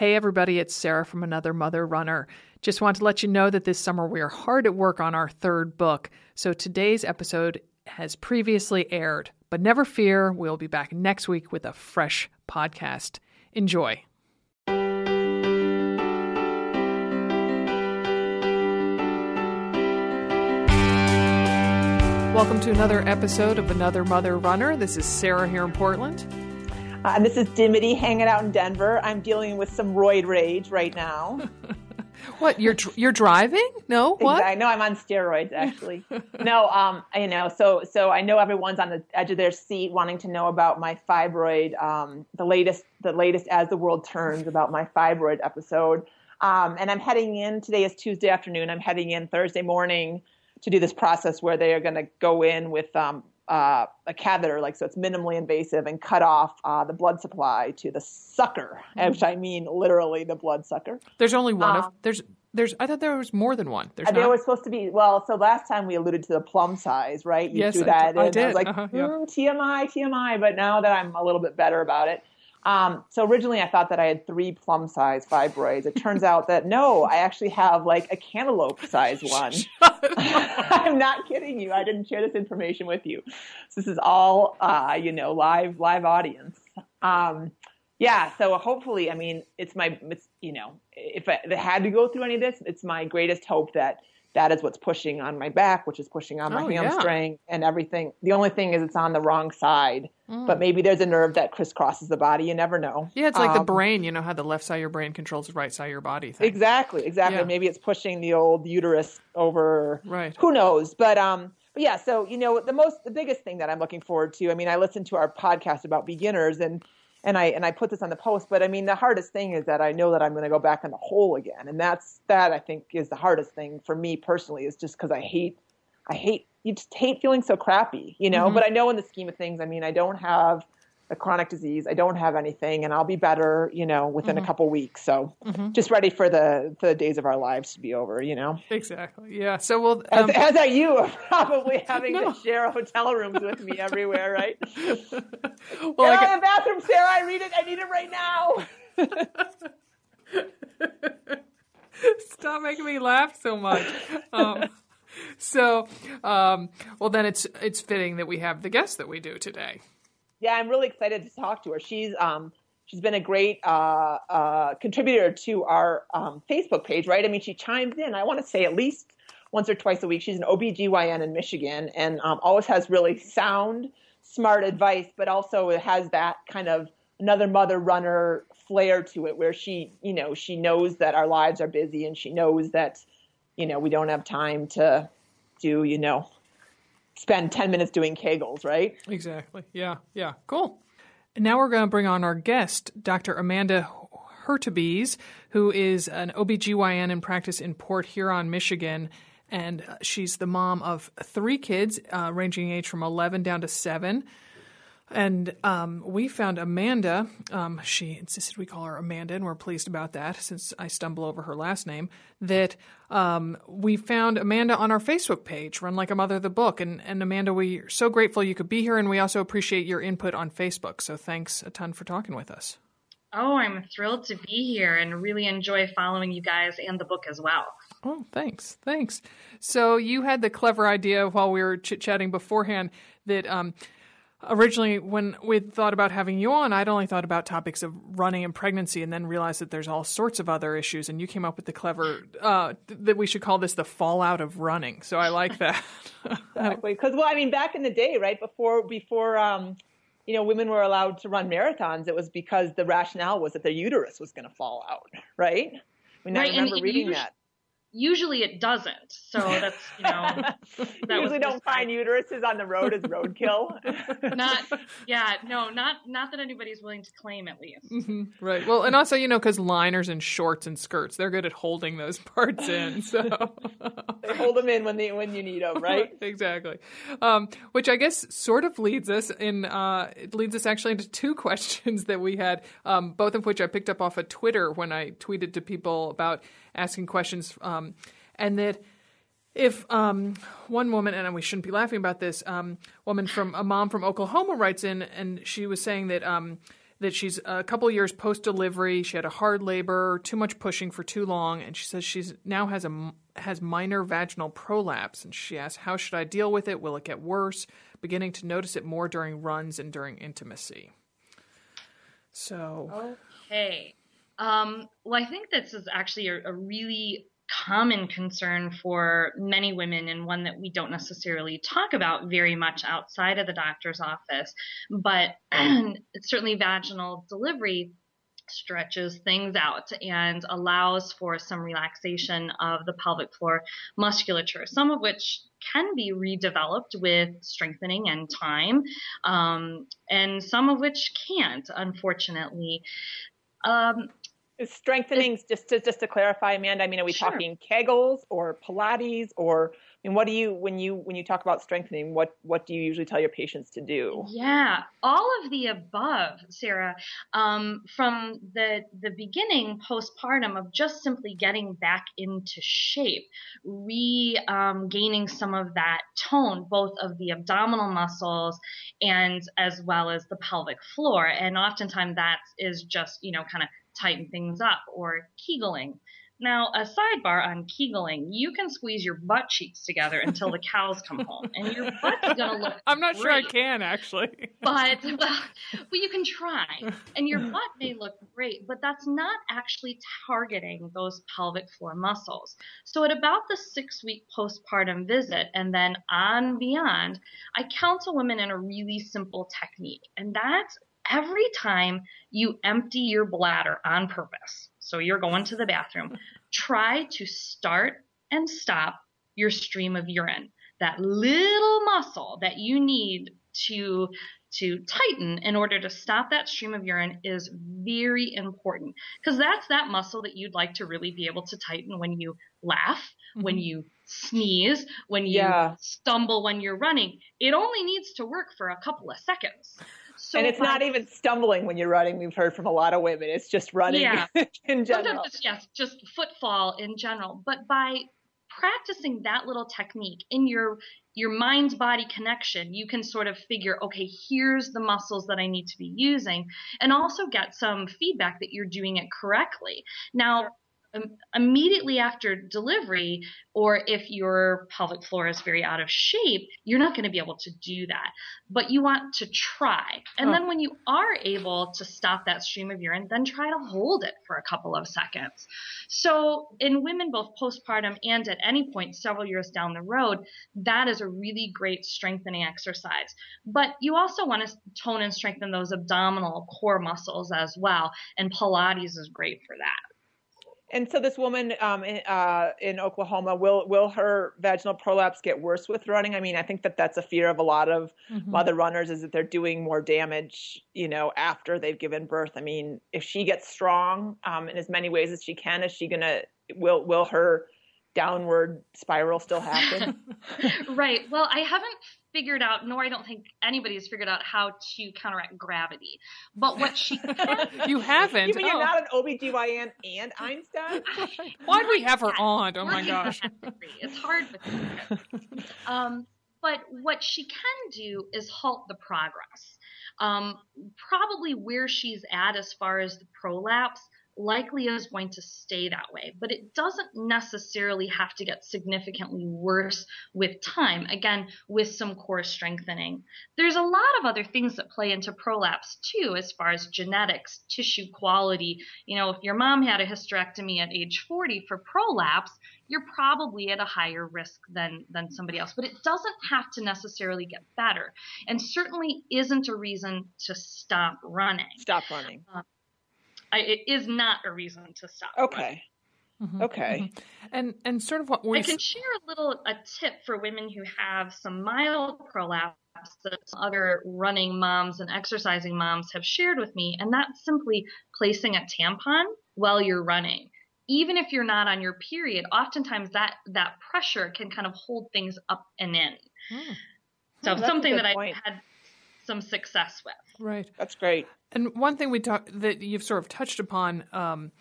Hey, everybody, it's Sarah from Another Mother Runner. Just want to let you know that this summer we are hard at work on our third book. So today's episode has previously aired, but never fear, we'll be back next week with a fresh podcast. Enjoy. Welcome to another episode of Another Mother Runner. This is Sarah here in Portland. Uh, this is Dimity hanging out in Denver. I'm dealing with some roid rage right now. what you're you're driving? No, what? Exactly. No, I'm on steroids actually. no, um, you know, so so I know everyone's on the edge of their seat wanting to know about my fibroid. Um, the latest, the latest as the world turns about my fibroid episode. Um, and I'm heading in. Today is Tuesday afternoon. I'm heading in Thursday morning to do this process where they are going to go in with um, uh, a catheter, like so it's minimally invasive, and cut off uh, the blood supply to the sucker, mm-hmm. which I mean literally the blood sucker. There's only one. Um, of, there's there's. I thought there was more than one. There's there was supposed to be. Well, so last time we alluded to the plum size, right? You yes, threw that I, in. I did. I was like uh-huh, yeah. mm, TMI, TMI. But now that I'm a little bit better about it, um, so originally I thought that I had three plum size fibroids. It turns out that no, I actually have like a cantaloupe size one. I'm not kidding you. I didn't share this information with you. So this is all, uh, you know, live, live audience. Um, yeah. So hopefully, I mean, it's my, it's, you know, if I, if I had to go through any of this, it's my greatest hope that that is what's pushing on my back, which is pushing on my Oh, hamstring and everything. The only thing is it's on the wrong side, but maybe there's a nerve that crisscrosses the body. You never know. Yeah, it's like the Um, brain. You know how the left side of your brain controls the right side of your body. Thing. Exactly, exactly. Yeah. Maybe it's pushing the old uterus over. Right. Who knows? But um, but yeah. So you know, the most, the biggest thing that I'm looking forward to. I mean, I listened to our podcast about beginners, and and I and I put this on the post. But I mean, the hardest thing is that I know that I'm going to go back in the hole again, and that's that. I think is the hardest thing for me personally. Is just because I hate, I hate. You just hate feeling so crappy, you know. Mm-hmm. But I know in the scheme of things, I mean, I don't have a chronic disease. I don't have anything, and I'll be better, you know, within Mm-hmm. a couple weeks. So, just ready for the the days of our lives to be over, you know. Exactly. Yeah. So we'll. As, Um, as are you, probably having No. to share hotel rooms with me everywhere, right? well, Get I out of the bathroom, Sarah. I read it. I need it right now. Stop making me laugh so much. Um, so, um, well, then it's it's fitting that we have the guest that we do today. Yeah, I'm really excited to talk to her. She's um she's been a great uh, uh, contributor to our um, Facebook page, right? I mean, she chimes in. I want to say at least once or twice a week. She's an OBGYN in Michigan and um, always has really sound, smart advice, but also it has that kind of another mother runner flair to it, where she, you know, she knows that our lives are busy and she knows that, you know, we don't have time to do, you know, spend 10 minutes doing kegels, right? Exactly. Yeah. Yeah. Cool. And now we're going to bring on our guest, Dr. Amanda Hertebees, who is an OBGYN in practice in Port Huron, Michigan. And uh, she's the mom of three kids, uh, ranging in age from 11 down to 7. And um, we found Amanda. Um, she insisted we call her Amanda, and we're pleased about that since I stumble over her last name. That um, we found Amanda on our Facebook page, Run Like a Mother, of the book. And, and Amanda, we're so grateful you could be here, and we also appreciate your input on Facebook. So thanks a ton for talking with us. Oh, I'm thrilled to be here and really enjoy following you guys and the book as well. Oh, thanks. Thanks. So you had the clever idea while we were chit chatting beforehand that um, originally when we thought about having you on, I'd only thought about topics of running and pregnancy and then realized that there's all sorts of other issues. And you came up with the clever uh, th- that we should call this the fallout of running. So I like that. Exactly. Because well, I mean, back in the day, right before before um, you know, women were allowed to run marathons, it was because the rationale was that their uterus was going to fall out, right? I mean, Right, and- remember reading you- that. Usually it doesn't. So that's you know that usually don't find uteruses on the road as roadkill. not yeah no not not that anybody's willing to claim at least. Mm-hmm, right. Well, and also you know because liners and shorts and skirts they're good at holding those parts in. So they hold them in when they when you need them, right? exactly. Um, which I guess sort of leads us in uh, it leads us actually into two questions that we had, um, both of which I picked up off of Twitter when I tweeted to people about asking questions, um, and that if um, one woman, and we shouldn't be laughing about this, um, woman from a mom from Oklahoma writes in, and she was saying that um, that she's a couple years post delivery, she had a hard labor, too much pushing for too long, and she says she's now has a has minor vaginal prolapse, and she asks how should I deal with it? Will it get worse? Beginning to notice it more during runs and during intimacy. So okay. Um, well, I think this is actually a, a really common concern for many women and one that we don't necessarily talk about very much outside of the doctor's office. But certainly vaginal delivery stretches things out and allows for some relaxation of the pelvic floor musculature, some of which can be redeveloped with strengthening and time, um, and some of which can't, unfortunately. Um, strengthening just to just to clarify amanda i mean are we sure. talking kegels or pilates or I mean, what do you when you when you talk about strengthening? What what do you usually tell your patients to do? Yeah, all of the above, Sarah. Um, from the the beginning, postpartum, of just simply getting back into shape, regaining um, some of that tone, both of the abdominal muscles and as well as the pelvic floor. And oftentimes that is just you know kind of tighten things up or kegling. Now, a sidebar on Kegling, you can squeeze your butt cheeks together until the cows come home, and your butt's gonna look. I'm not great. sure I can actually. But well, well, you can try, and your butt may look great, but that's not actually targeting those pelvic floor muscles. So at about the six-week postpartum visit, and then on beyond, I counsel women in a really simple technique, and that's every time you empty your bladder on purpose so you're going to the bathroom. Try to start and stop your stream of urine. That little muscle that you need to to tighten in order to stop that stream of urine is very important because that's that muscle that you'd like to really be able to tighten when you laugh, mm-hmm. when you sneeze, when you yeah. stumble when you're running. It only needs to work for a couple of seconds. So and it's not even stumbling when you're running. We've heard from a lot of women. It's just running yeah. in general. Sometimes it's, yes, just footfall in general. But by practicing that little technique in your your mind body connection you can sort of figure okay here's the muscles that i need to be using and also get some feedback that you're doing it correctly now immediately after delivery, or if your pelvic floor is very out of shape, you're not going to be able to do that. But you want to try. And then when you are able to stop that stream of urine, then try to hold it for a couple of seconds. So in women, both postpartum and at any point several years down the road, that is a really great strengthening exercise. But you also want to tone and strengthen those abdominal core muscles as well. And Pilates is great for that. And so this woman um, in, uh, in, Oklahoma will will her vaginal prolapse get worse with running? I mean, I think that that's a fear of a lot of mm-hmm. mother runners is that they're doing more damage, you know, after they've given birth. I mean, if she gets strong um, in as many ways as she can, is she gonna will will her downward spiral still happen? right. Well, I haven't figured out, nor I don't think anybody has figured out how to counteract gravity. But what she can, you haven't. You mean oh. you're not an OBGYN and Einstein? Why'd we have her on? Oh my gosh. It's hard with um, but what she can do is halt the progress. Um, probably where she's at as far as the prolapse likely is going to stay that way, but it doesn't necessarily have to get significantly worse with time. Again, with some core strengthening. There's a lot of other things that play into prolapse too, as far as genetics, tissue quality. You know, if your mom had a hysterectomy at age 40 for prolapse, you're probably at a higher risk than than somebody else. But it doesn't have to necessarily get better, and certainly isn't a reason to stop running. Stop running. Uh, I, it is not a reason to stop. Okay. Mm-hmm. Okay. Mm-hmm. And and sort of what we I can share a little a tip for women who have some mild prolapse that other running moms and exercising moms have shared with me, and that's simply placing a tampon while you're running. Even if you're not on your period, oftentimes that that pressure can kind of hold things up and in. Mm. So oh, something that I've had some success with. Right. That's great. And one thing we talked that you've sort of touched upon um,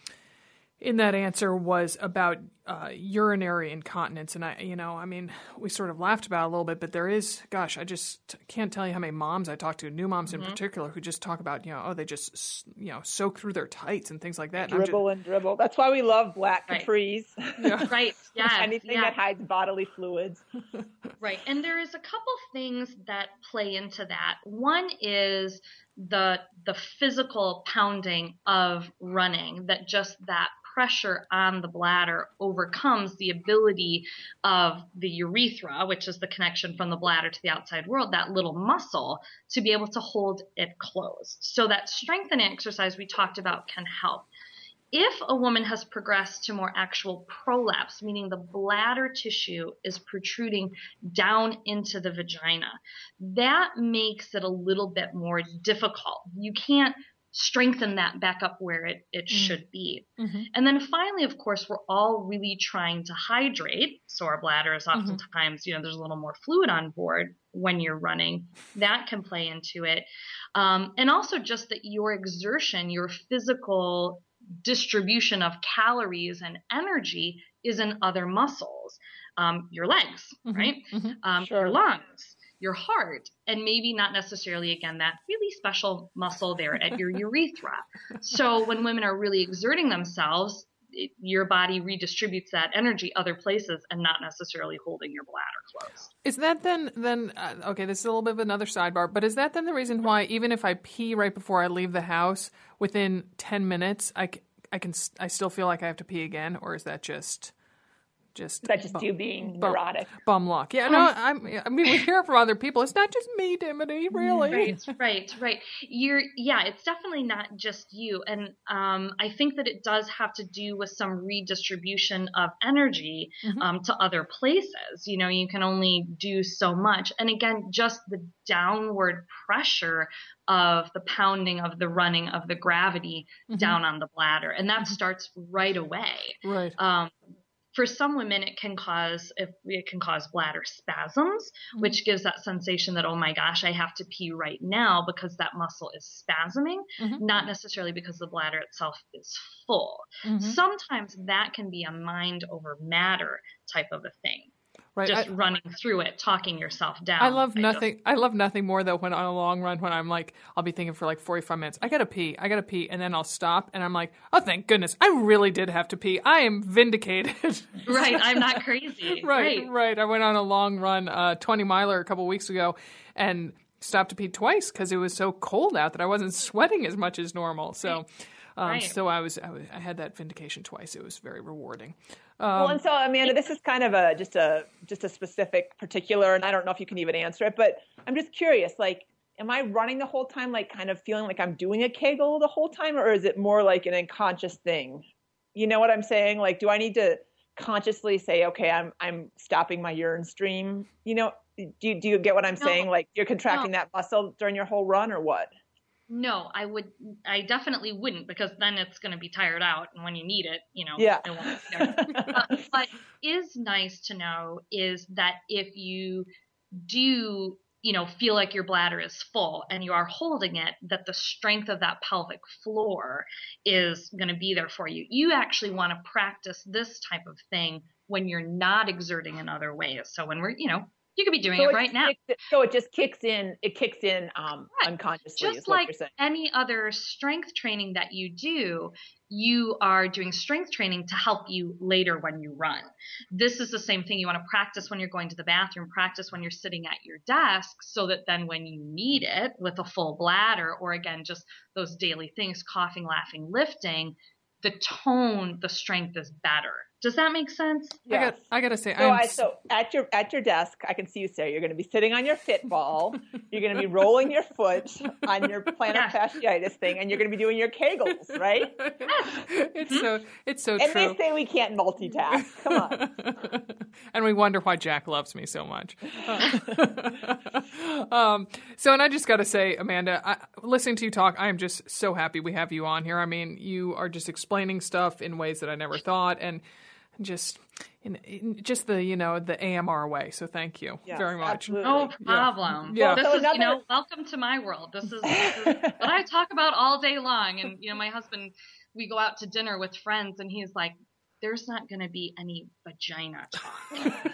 in that answer was about uh, urinary incontinence, and I, you know, I mean, we sort of laughed about it a little bit, but there is, gosh, I just can't tell you how many moms I talk to, new moms mm-hmm. in particular, who just talk about, you know, oh, they just, you know, soak through their tights and things like that. And dribble just, and dribble. That's why we love black right. capris. Yeah. right. Yeah. Anything yeah. that hides bodily fluids. right. And there is a couple things that play into that. One is the the physical pounding of running that just that pressure on the bladder overcomes the ability of the urethra, which is the connection from the bladder to the outside world, that little muscle, to be able to hold it closed. So that strengthening exercise we talked about can help. If a woman has progressed to more actual prolapse, meaning the bladder tissue is protruding down into the vagina, that makes it a little bit more difficult. You can't strengthen that back up where it, it mm. should be. Mm-hmm. And then finally, of course, we're all really trying to hydrate. So our bladder is mm-hmm. oftentimes, mm-hmm. you know, there's a little more fluid on board when you're running. That can play into it. Um, and also just that your exertion, your physical distribution of calories and energy is in other muscles. Um, your legs, mm-hmm. right? Mm-hmm. Um, sure. Your lungs your heart and maybe not necessarily again that really special muscle there at your urethra. So when women are really exerting themselves, it, your body redistributes that energy other places and not necessarily holding your bladder closed. Is that then then uh, okay? This is a little bit of another sidebar, but is that then the reason why even if I pee right before I leave the house, within ten minutes, I, I can I still feel like I have to pee again, or is that just just that's just bum, you being bum, neurotic. Bum luck. Yeah, no, I'm, I mean, we hear from other people. It's not just me, Dimity, really. Right, right, right. You're, yeah, it's definitely not just you. And um, I think that it does have to do with some redistribution of energy mm-hmm. um, to other places. You know, you can only do so much. And again, just the downward pressure of the pounding of the running of the gravity mm-hmm. down on the bladder. And that mm-hmm. starts right away. Right. Um, for some women, it can cause it can cause bladder spasms, mm-hmm. which gives that sensation that oh my gosh, I have to pee right now because that muscle is spasming, mm-hmm. not necessarily because the bladder itself is full. Mm-hmm. Sometimes that can be a mind over matter type of a thing right. just I, running through it, talking yourself down. I love nothing. I love nothing more though when on a long run when I'm like, I'll be thinking for like 45 minutes. I gotta pee. I gotta pee, and then I'll stop, and I'm like, oh, thank goodness, I really did have to pee. I am vindicated. right. I'm not crazy. right, right. Right. I went on a long run, uh, 20 miler a couple weeks ago, and stopped to pee twice because it was so cold out that I wasn't sweating as much as normal. So. Um, right. So I was, I was, I had that vindication twice. It was very rewarding. Um, well, and so Amanda, this is kind of a just a just a specific particular, and I don't know if you can even answer it, but I'm just curious. Like, am I running the whole time, like kind of feeling like I'm doing a Kegel the whole time, or is it more like an unconscious thing? You know what I'm saying? Like, do I need to consciously say, okay, I'm I'm stopping my urine stream? You know, do you, do you get what I'm no, saying? Like, you're contracting no. that muscle during your whole run, or what? No, I would. I definitely wouldn't because then it's going to be tired out, and when you need it, you know, yeah. uh, but is nice to know is that if you do, you know, feel like your bladder is full and you are holding it, that the strength of that pelvic floor is going to be there for you. You actually want to practice this type of thing when you're not exerting in other ways. So when we're, you know, you could be doing so it right now. so it just kicks in. It kicks in um, right. unconsciously. Just like any other strength training that you do, you are doing strength training to help you later when you run. This is the same thing. You want to practice when you're going to the bathroom, practice when you're sitting at your desk, so that then when you need it with a full bladder, or again just those daily things, coughing, laughing, lifting, the tone, the strength is better Does that make sense? I got I got to say, So, I'm I, s- so at your at your desk, I can see you, Sarah. You're going to be sitting on your Fitball. you're going to be rolling your foot on your plantar fasciitis thing, and you're going to be doing your Kegels, right? it's so it's so And true. they say we can't multitask. Come on. and we wonder why Jack loves me so much. um, so, and I just got to say, Amanda, I, listening to you talk, I am just so happy we have you on here. I mean, you are just explaining stuff in ways that I never thought, and just in, in just the you know the AMR way. So, thank you Yes, very much. absolutely. No problem. Yeah. This So is, you know, welcome to my world. This is, this is what I talk about all day long. And, you know, my husband, we go out to dinner with friends and he's like, there's not going to be any vagina talk.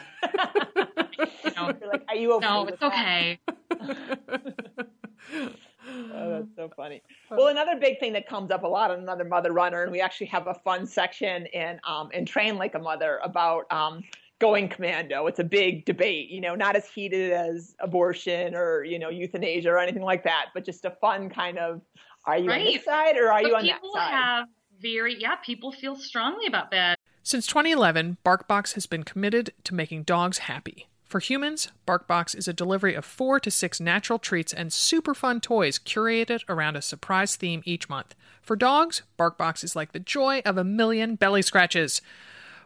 You know, You're like, are you okay? no, it's that? okay. Oh, that's so funny. Well, another big thing that comes up a lot on another mother runner, and we actually have a fun section in um, in Train Like a Mother about um, going commando. It's a big debate, you know, not as heated as abortion or you know euthanasia or anything like that, but just a fun kind of. Are you on Right. this side or are But you on that side? people side? have very, yeah, people feel strongly about that. Since 2011, BarkBox has been committed to making dogs happy. For humans, BarkBox is a delivery of four to six natural treats and super fun toys curated around a surprise theme each month. For dogs, BarkBox is like the joy of a million belly scratches.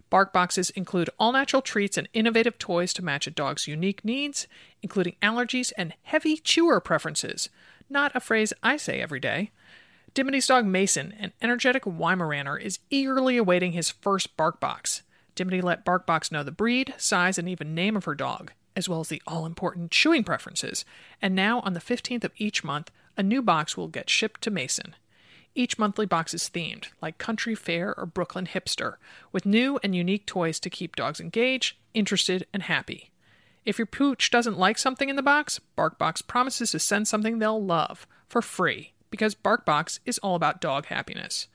Bark boxes include all natural treats and innovative toys to match a dog's unique needs, including allergies and heavy chewer preferences. Not a phrase I say every day. Dimity's dog Mason, an energetic Weimaraner, is eagerly awaiting his first bark box. Dimity let Barkbox know the breed, size, and even name of her dog, as well as the all important chewing preferences. And now, on the 15th of each month, a new box will get shipped to Mason. Each monthly box is themed, like Country Fair or Brooklyn Hipster, with new and unique toys to keep dogs engaged, interested, and happy. If your pooch doesn't like something in the box, BarkBox promises to send something they'll love for free because BarkBox is all about dog happiness.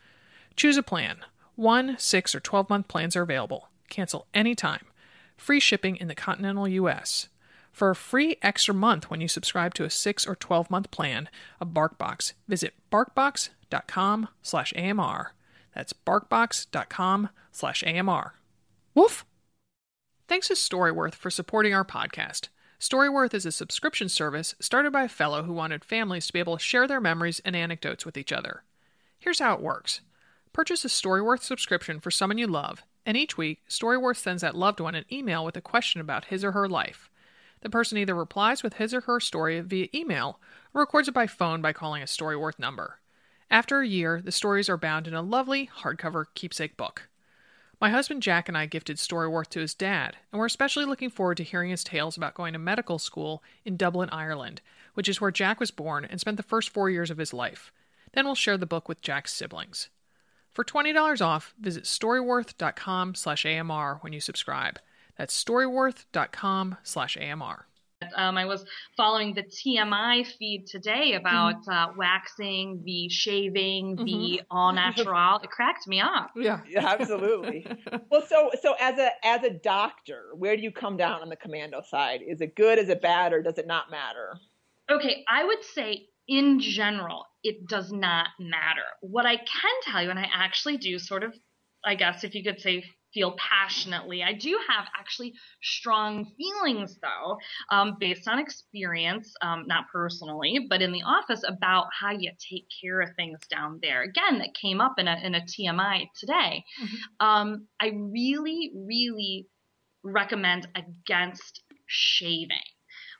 Choose a plan. One, six, or 12 month plans are available. Cancel anytime. Free shipping in the continental U.S. For a free extra month when you subscribe to a 6 or 12 month plan of BarkBox, visit barkbox.com slash AMR. That's barkbox.com slash AMR. Woof! Thanks to Storyworth for supporting our podcast. Storyworth is a subscription service started by a fellow who wanted families to be able to share their memories and anecdotes with each other. Here's how it works purchase a Storyworth subscription for someone you love, and each week, Storyworth sends that loved one an email with a question about his or her life. The person either replies with his or her story via email or records it by phone by calling a Storyworth number. After a year, the stories are bound in a lovely hardcover keepsake book. My husband Jack and I gifted Storyworth to his dad, and we're especially looking forward to hearing his tales about going to medical school in Dublin, Ireland, which is where Jack was born and spent the first four years of his life. Then we'll share the book with Jack's siblings. For $20 off, visit storyworth.com slash AMR when you subscribe. That's storyworth.com slash AMR. Um, I was following the TMI feed today about uh, waxing, the shaving, the all natural. It cracked me up. Yeah. Yeah, absolutely. well, so so as a as a doctor, where do you come down on the commando side? Is it good? Is it bad? Or does it not matter? Okay, I would say in general, it does not matter. What I can tell you, and I actually do sort of, I guess if you could say, feel passionately, I do have actually strong feelings though, um, based on experience, um, not personally, but in the office about how you take care of things down there. Again, that came up in a, in a TMI today. Um, I really, really recommend against shaving.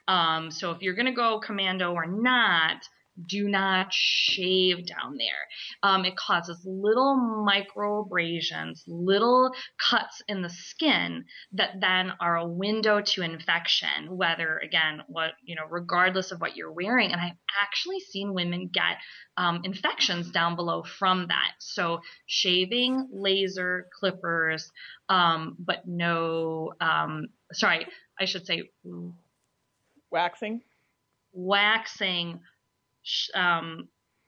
Um, so if you're going to go commando or not, do not shave down there. Um, it causes little micro abrasions, little cuts in the skin that then are a window to infection, whether, again, what, you know, regardless of what you're wearing. And I've actually seen women get um, infections down below from that. So shaving, laser, clippers, um, but no, um, sorry, I should say Waxing? waxing, um,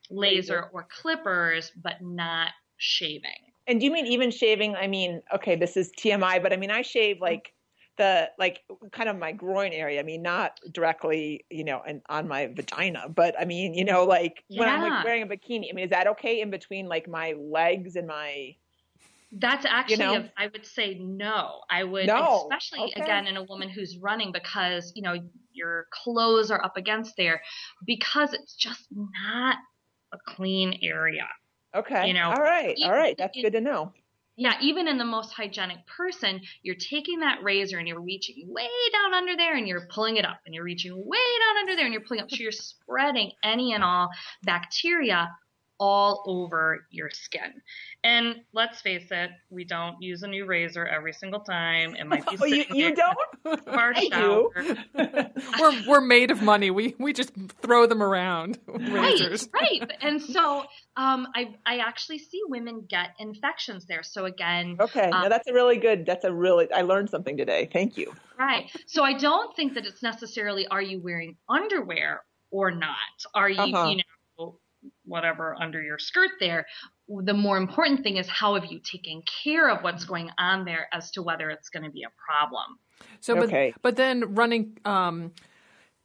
laser or clippers, but not shaving. And do you mean even shaving? I mean, okay, this is TMI, but I mean, I shave like the like kind of my groin area. I mean, not directly, you know, and on my vagina, but I mean, you know, like when I'm like wearing a bikini. I mean, is that okay in between like my legs and my That's actually, know? a, I would say no. I would, No. especially Okay. again in a woman who's running because, you know, your clothes are up against there because it's just not a clean area. Okay. You know, all right. All right. That's good to know. Yeah, even in the most hygienic person, you're taking that razor and you're reaching way down under there and you're pulling it up and you're reaching way down under there and you're pulling up. So you're spreading any and all bacteria all over your skin. And let's face it, we don't use a new razor every single time. It might be Oh, you, you don't? our I do. shower. we're we're made of money. We we just throw them around. Razors. Right, right. And so um, I, I actually see women get infections there. So again, Okay. Um, no, that's a really good. That's a really. I learned something today. Thank you. Right. So I don't think that it's necessarily are you wearing underwear or not? Are you, Uh-huh. you know, whatever under your skirt there? The more important thing is how have you taken care of what's going on there as to whether it's going to be a problem. So, but Okay. but then running um,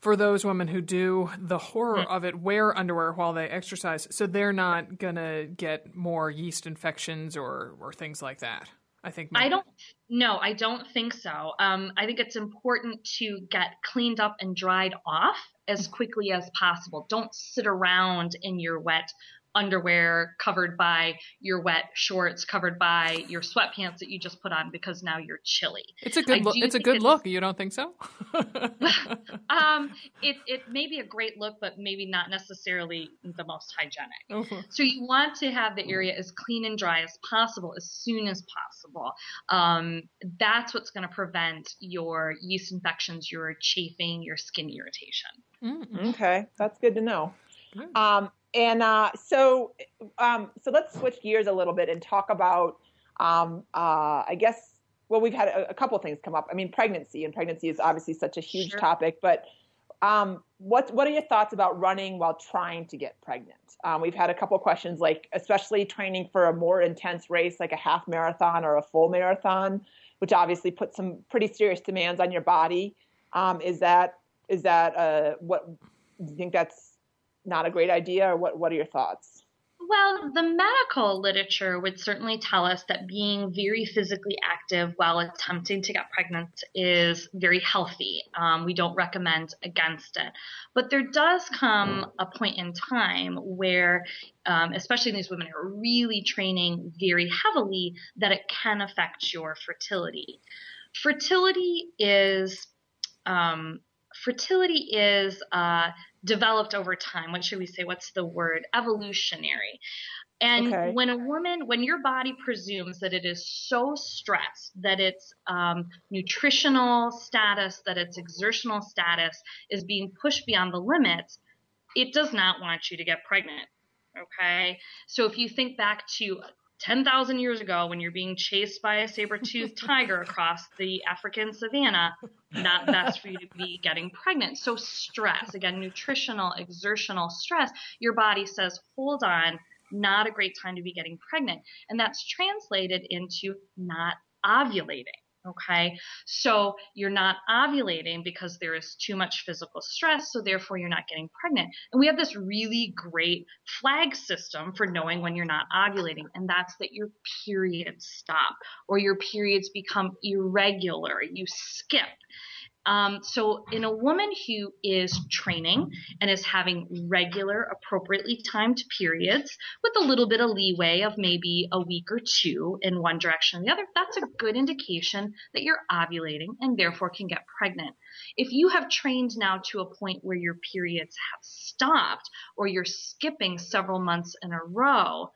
for those women who do the horror Mm. of it, wear underwear while they exercise, so they're not gonna get more yeast infections or or things like that. I think. I don't no, I don't think so. Um, I think it's important to get cleaned up and dried off as quickly as possible. Don't sit around in your wet underwear covered by your wet shorts covered by your sweatpants that you just put on because now you're chilly. It's a good look. It's a good it's- look. You don't think so? Um, it it may be a great look, but maybe not necessarily the most hygienic. So you want to have the area as clean and dry as possible as soon as possible. Um, that's what's going to prevent your yeast infections, your chafing, your skin irritation. Mm. Okay, that's good to know. Um, and uh, so, um, so let's switch gears a little bit and talk about, um, uh, I guess. Well, we've had a, a couple things come up. I mean, pregnancy and pregnancy is obviously such a huge Sure. topic. But um, what what are your thoughts about running while trying to get pregnant? Um, we've had a couple questions, like especially training for a more intense race, like a half marathon or a full marathon, which obviously puts some pretty serious demands on your body. Um, is that is that uh, what do you think that's not a great idea, or what what are your thoughts? Well, the medical literature would certainly tell us that being very physically active while attempting to get pregnant is very healthy. Um, we don't recommend against it. But there does come a point in time where, um, especially these women who are really training very heavily, that it can affect your fertility. Fertility is um, fertility is uh, developed over time. What should we say? What's the word? Evolutionary. And Okay. when a woman, when your body presumes that it is so stressed, that its um, nutritional status, that its exertional status is being pushed beyond the limits, it does not want you to get pregnant. Okay? So if you think back to 10,000 years ago when you're being chased by a saber-toothed tiger across the African savannah, not best for you to be getting pregnant. So stress, again, nutritional, exertional stress, your body says, hold on, not a great time to be getting pregnant. And that's translated into not ovulating. Okay. So you're not ovulating because there is too much physical stress. So therefore you're not getting pregnant. And we have this really great flag system for knowing when you're not ovulating. And that's that your periods stop or your periods become irregular. You skip. Um, so, in a woman who is training and is having regular, appropriately timed periods with a little bit of leeway of maybe a week or two in one direction or the other, that's a good indication that you're ovulating and therefore can get pregnant. If you have trained now to a point where your periods have stopped or you're skipping several months in a row,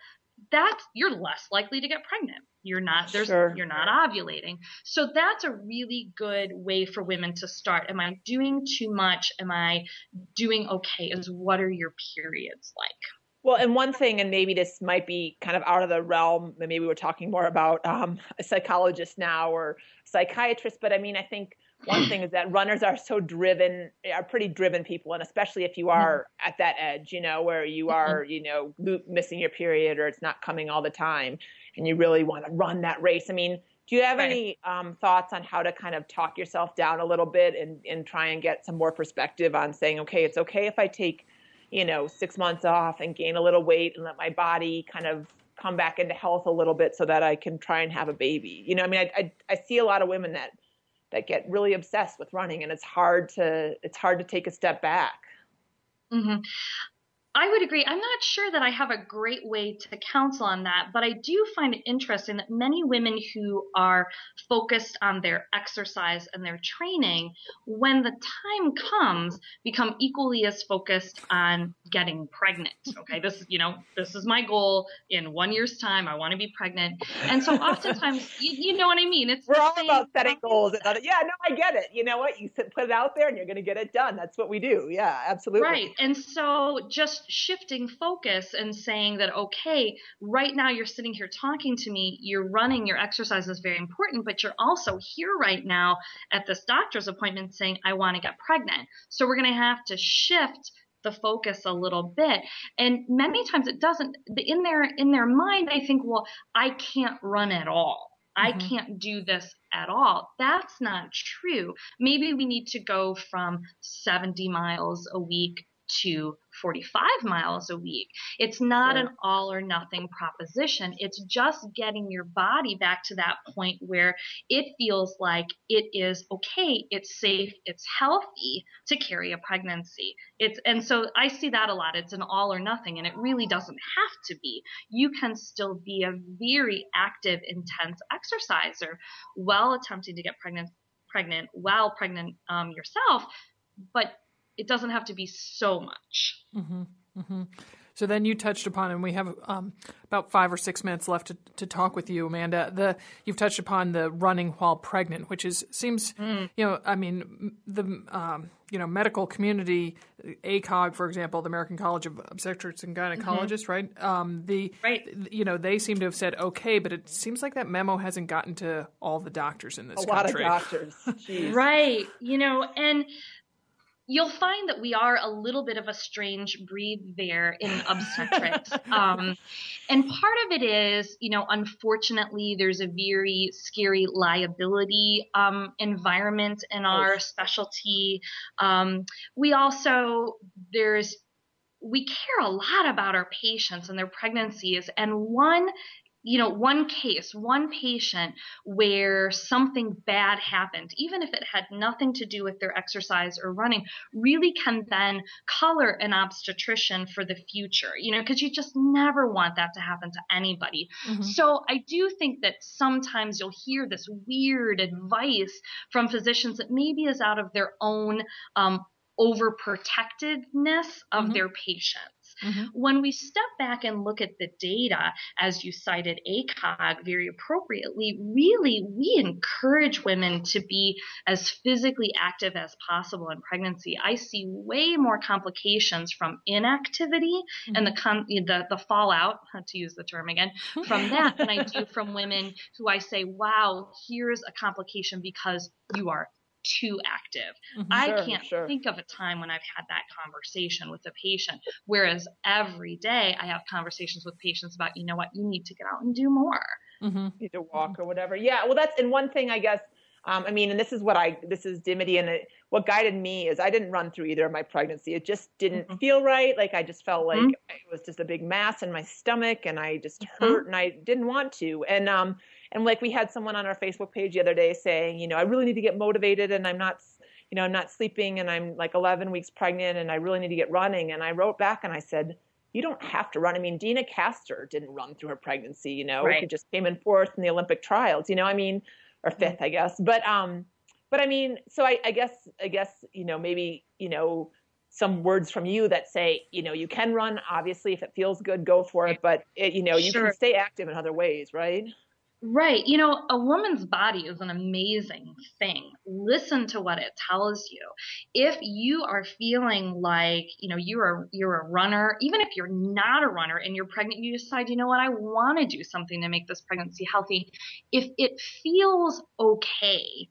that you're less likely to get pregnant. You're not there's Sure. you're not ovulating. So that's a really good way for women to start. Am I doing too much? Am I doing okay? Is what are your periods like? Well, and one thing, and maybe this might be kind of out of the realm, and maybe we're talking more about um, a psychologist now or psychiatrist, but I mean, I think one thing is that runners are so driven, are pretty driven people, and especially if you are at that edge, you know, where you are, you know, missing your period or it's not coming all the time, and you really want to run that race. I mean, do you have Right. any um, thoughts on how to kind of talk yourself down a little bit and, and try and get some more perspective on saying, okay, it's okay if I take you know, six months off and gain a little weight and let my body kind of come back into health a little bit so that I can try and have a baby. You know, I mean, I, I, I see a lot of women that that get really obsessed with running, and it's hard to it's hard to take a step back. Mm-hmm. I would agree. I'm not sure that I have a great way to counsel on that, but I do find it interesting that many women who are focused on their exercise and their training, when the time comes, become equally as focused on getting pregnant. Okay, this you know this is my goal. In one year's time, I want to be pregnant, and so oftentimes you, you know what I mean. It's we're all about setting goals. And yeah, no, I get it. You know what? You put it out there, and you're going to get it done. That's what we do. Yeah, absolutely. Right, and so just shifting focus and saying that, okay, right now you're sitting here talking to me, you're running, your exercise is very important, but you're also here right now at this doctor's appointment saying, I want to get pregnant. So we're going to have to shift the focus a little bit and many times it doesn't in their in their mind they think well i can't run at all I mm-hmm. can't do this at all. That's not true. Maybe we need to go from 70 miles a week to 45 miles a week. It's not sure. an all or nothing proposition. It's just getting your body back to that point where it feels like it is okay, it's safe, it's healthy to carry a pregnancy. It's and so I see that a lot. It's an all or nothing and it really doesn't have to be. You can still be a very active, intense exerciser while attempting to get pregnant pregnant while pregnant um, yourself but it doesn't have to be so much. Mm-hmm, mm-hmm. So then you touched upon, and we have um, about five or six minutes left to, to talk with you, Amanda. The you've touched upon the running while pregnant, which is seems mm. you know I mean the um, you know medical community, ACOG for example, the American College of Obstetrics and Gynecologists, mm-hmm. right? Um, the right. you know they seem to have said okay, but it seems like that memo hasn't gotten to all the doctors in this a country. lot of doctors, right? You know and you'll find that we are a little bit of a strange breed there in obstetrics. um, and part of it is, you know, unfortunately, there's a very scary liability um, environment in our specialty. Um, we also, there's we care a lot about our patients and their pregnancies. And one you know, one case, one patient where something bad happened, even if it had nothing to do with their exercise or running, really can then color an obstetrician for the future, you know, because you just never want that to happen to anybody. Mm-hmm. So I do think that sometimes you'll hear this weird advice from physicians that maybe is out of their own um, overprotectiveness of mm-hmm. their patients. Mm-hmm. When we step back and look at the data, as you cited ACOG very appropriately, really we encourage women to be as physically active as possible in pregnancy. I see way more complications from inactivity mm-hmm. and the, con- the the fallout, to use the term again, from that than I do from women who I say, wow, here's a complication because you are too active. Mm-hmm, I sure, can't sure. think of a time when I've had that conversation with a patient. Whereas every day I have conversations with patients about, you know what, you need to get out and do more. Mm-hmm. You need to walk or whatever. Yeah. Well, that's, and one thing I guess, um, I mean, and this is what I, this is Dimity and it, what guided me is I didn't run through either of my pregnancy. It just didn't mm-hmm. feel right. Like I just felt like mm-hmm. it was just a big mass in my stomach and I just mm-hmm. hurt and I didn't want to. And, um, and like we had someone on our Facebook page the other day saying, you know, I really need to get motivated and I'm not, you know, I'm not sleeping and I'm like 11 weeks pregnant and I really need to get running. And I wrote back and I said, you don't have to run. I mean, Deena Kastor didn't run through her pregnancy, you know, right. she just came in fourth in the Olympic trials, you know, I mean, or 5th mm-hmm. I guess. But, um, but I mean, so I, I guess, I guess, you know, maybe, you know, some words from you that say, you know, you can run. Obviously, if it feels good, go for it. But it, you know, you sure. can stay active in other ways, right? Right. You know, a woman's body is an amazing thing. Listen to what it tells you. If you are feeling like, you know, you're a, you're a runner, even if you're not a runner and you're pregnant, you decide, you know what, I want to do something to make this pregnancy healthy. If it feels okay,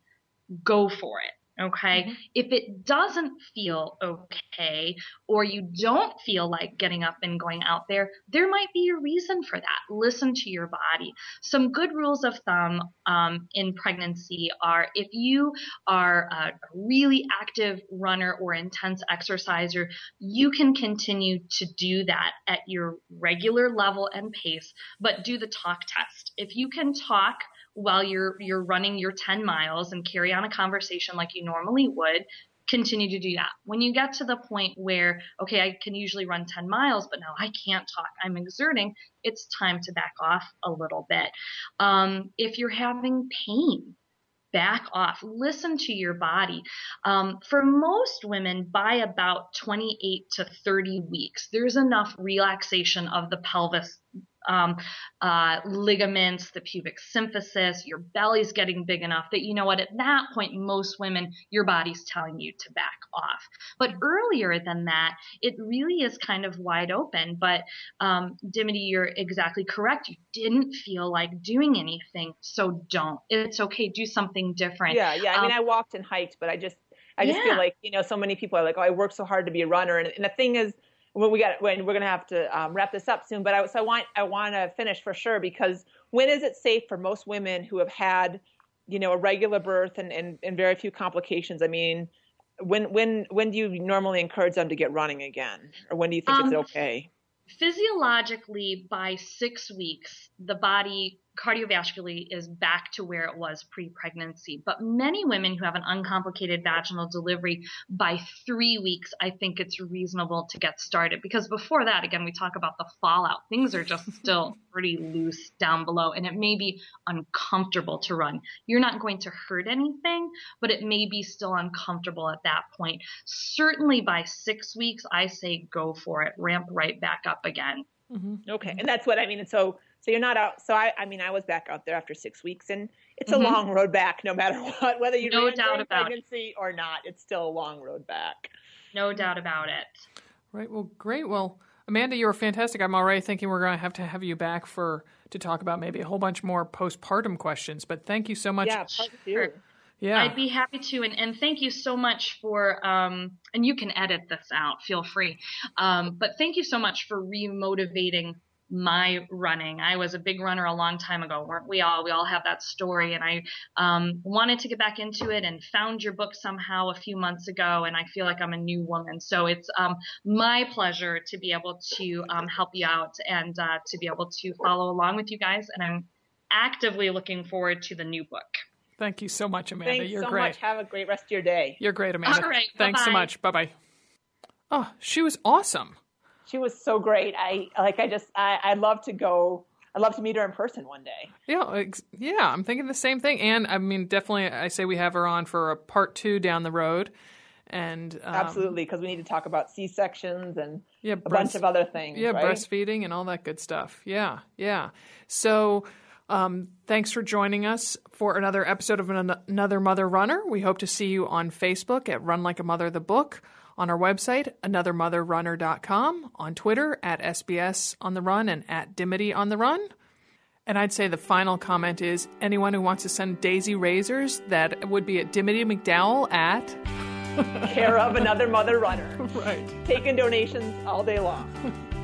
go for it Okay. Mm-hmm. If it doesn't feel okay, or you don't feel like getting up and going out there, there might be a reason for that. Listen to your body. Some good rules of thumb um, in pregnancy are if you are a really active runner or intense exerciser, you can continue to do that at your regular level and pace, but do the talk test. If you can talk while you're you're running your 10 miles and carry on a conversation like you normally would continue to do that when you get to the point where okay i can usually run 10 miles but now i can't talk i'm exerting it's time to back off a little bit um, if you're having pain back off. Listen to your body. Um, for most women, by about 28 to 30 weeks, there's enough relaxation of the pelvis um, uh, ligaments, the pubic symphysis, your belly's getting big enough that you know what, at that point, most women, your body's telling you to back off. But earlier than that, it really is kind of wide open. But um, Dimity, you're exactly correct. You didn't feel like doing anything, so don't. It's okay. Do something different. Yeah, yeah. I mean, um, I walked and hiked, but I just, I just yeah. feel like you know, so many people are like, oh, I work so hard to be a runner, and, and the thing is when we got when we're going to have to um, wrap this up soon. But I so I want I want to finish for sure because when is it safe for most women who have had you know a regular birth and and, and very few complications? I mean, when when when do you normally encourage them to get running again, or when do you think um, it's okay? Physiologically, by six weeks, the body cardiovascularly is back to where it was pre-pregnancy. But many women who have an uncomplicated vaginal delivery by three weeks, I think it's reasonable to get started because before that, again, we talk about the fallout. Things are just still pretty loose down below and it may be uncomfortable to run. You're not going to hurt anything, but it may be still uncomfortable at that point. Certainly by six weeks, I say go for it, ramp right back up again. Mm-hmm. Okay. And that's what I mean. And So so you're not out. So I, I mean, I was back out there after six weeks, and it's a mm-hmm. long road back, no matter what, whether you no doubt about pregnancy it. or not. It's still a long road back. No doubt about it. Right. Well, great. Well, Amanda, you were fantastic. I'm already thinking we're going to have to have you back for to talk about maybe a whole bunch more postpartum questions. But thank you so much. Yeah, part two. Yeah. I'd be happy to. And, and thank you so much for, um, and you can edit this out, feel free. Um, but thank you so much for remotivating my running. I was a big runner a long time ago, weren't we all? We all have that story. And I um, wanted to get back into it and found your book somehow a few months ago. And I feel like I'm a new woman. So it's um, my pleasure to be able to um, help you out and uh, to be able to follow along with you guys. And I'm actively looking forward to the new book. Thank you so much, Amanda. Thanks You're so great. much. Have a great rest of your day. You're great, Amanda. All right. Thanks bye-bye. so much. Bye bye. Oh, she was awesome she was so great. I like. I just. I. I'd love to go. I'd love to meet her in person one day. Yeah, yeah. I'm thinking the same thing. And I mean, definitely, I say we have her on for a part two down the road. And um, absolutely, because we need to talk about C sections and yeah, a breast, bunch of other things. Yeah, right? breastfeeding and all that good stuff. Yeah, yeah. So. Um, thanks for joining us for another episode of Another Mother Runner. We hope to see you on Facebook at Run Like a Mother the Book, on our website, anothermotherrunner.com, on Twitter at SBS on the Run and at Dimity on the Run. And I'd say the final comment is anyone who wants to send Daisy razors, that would be at Dimity McDowell at care of another mother runner. Right. Taking donations all day long.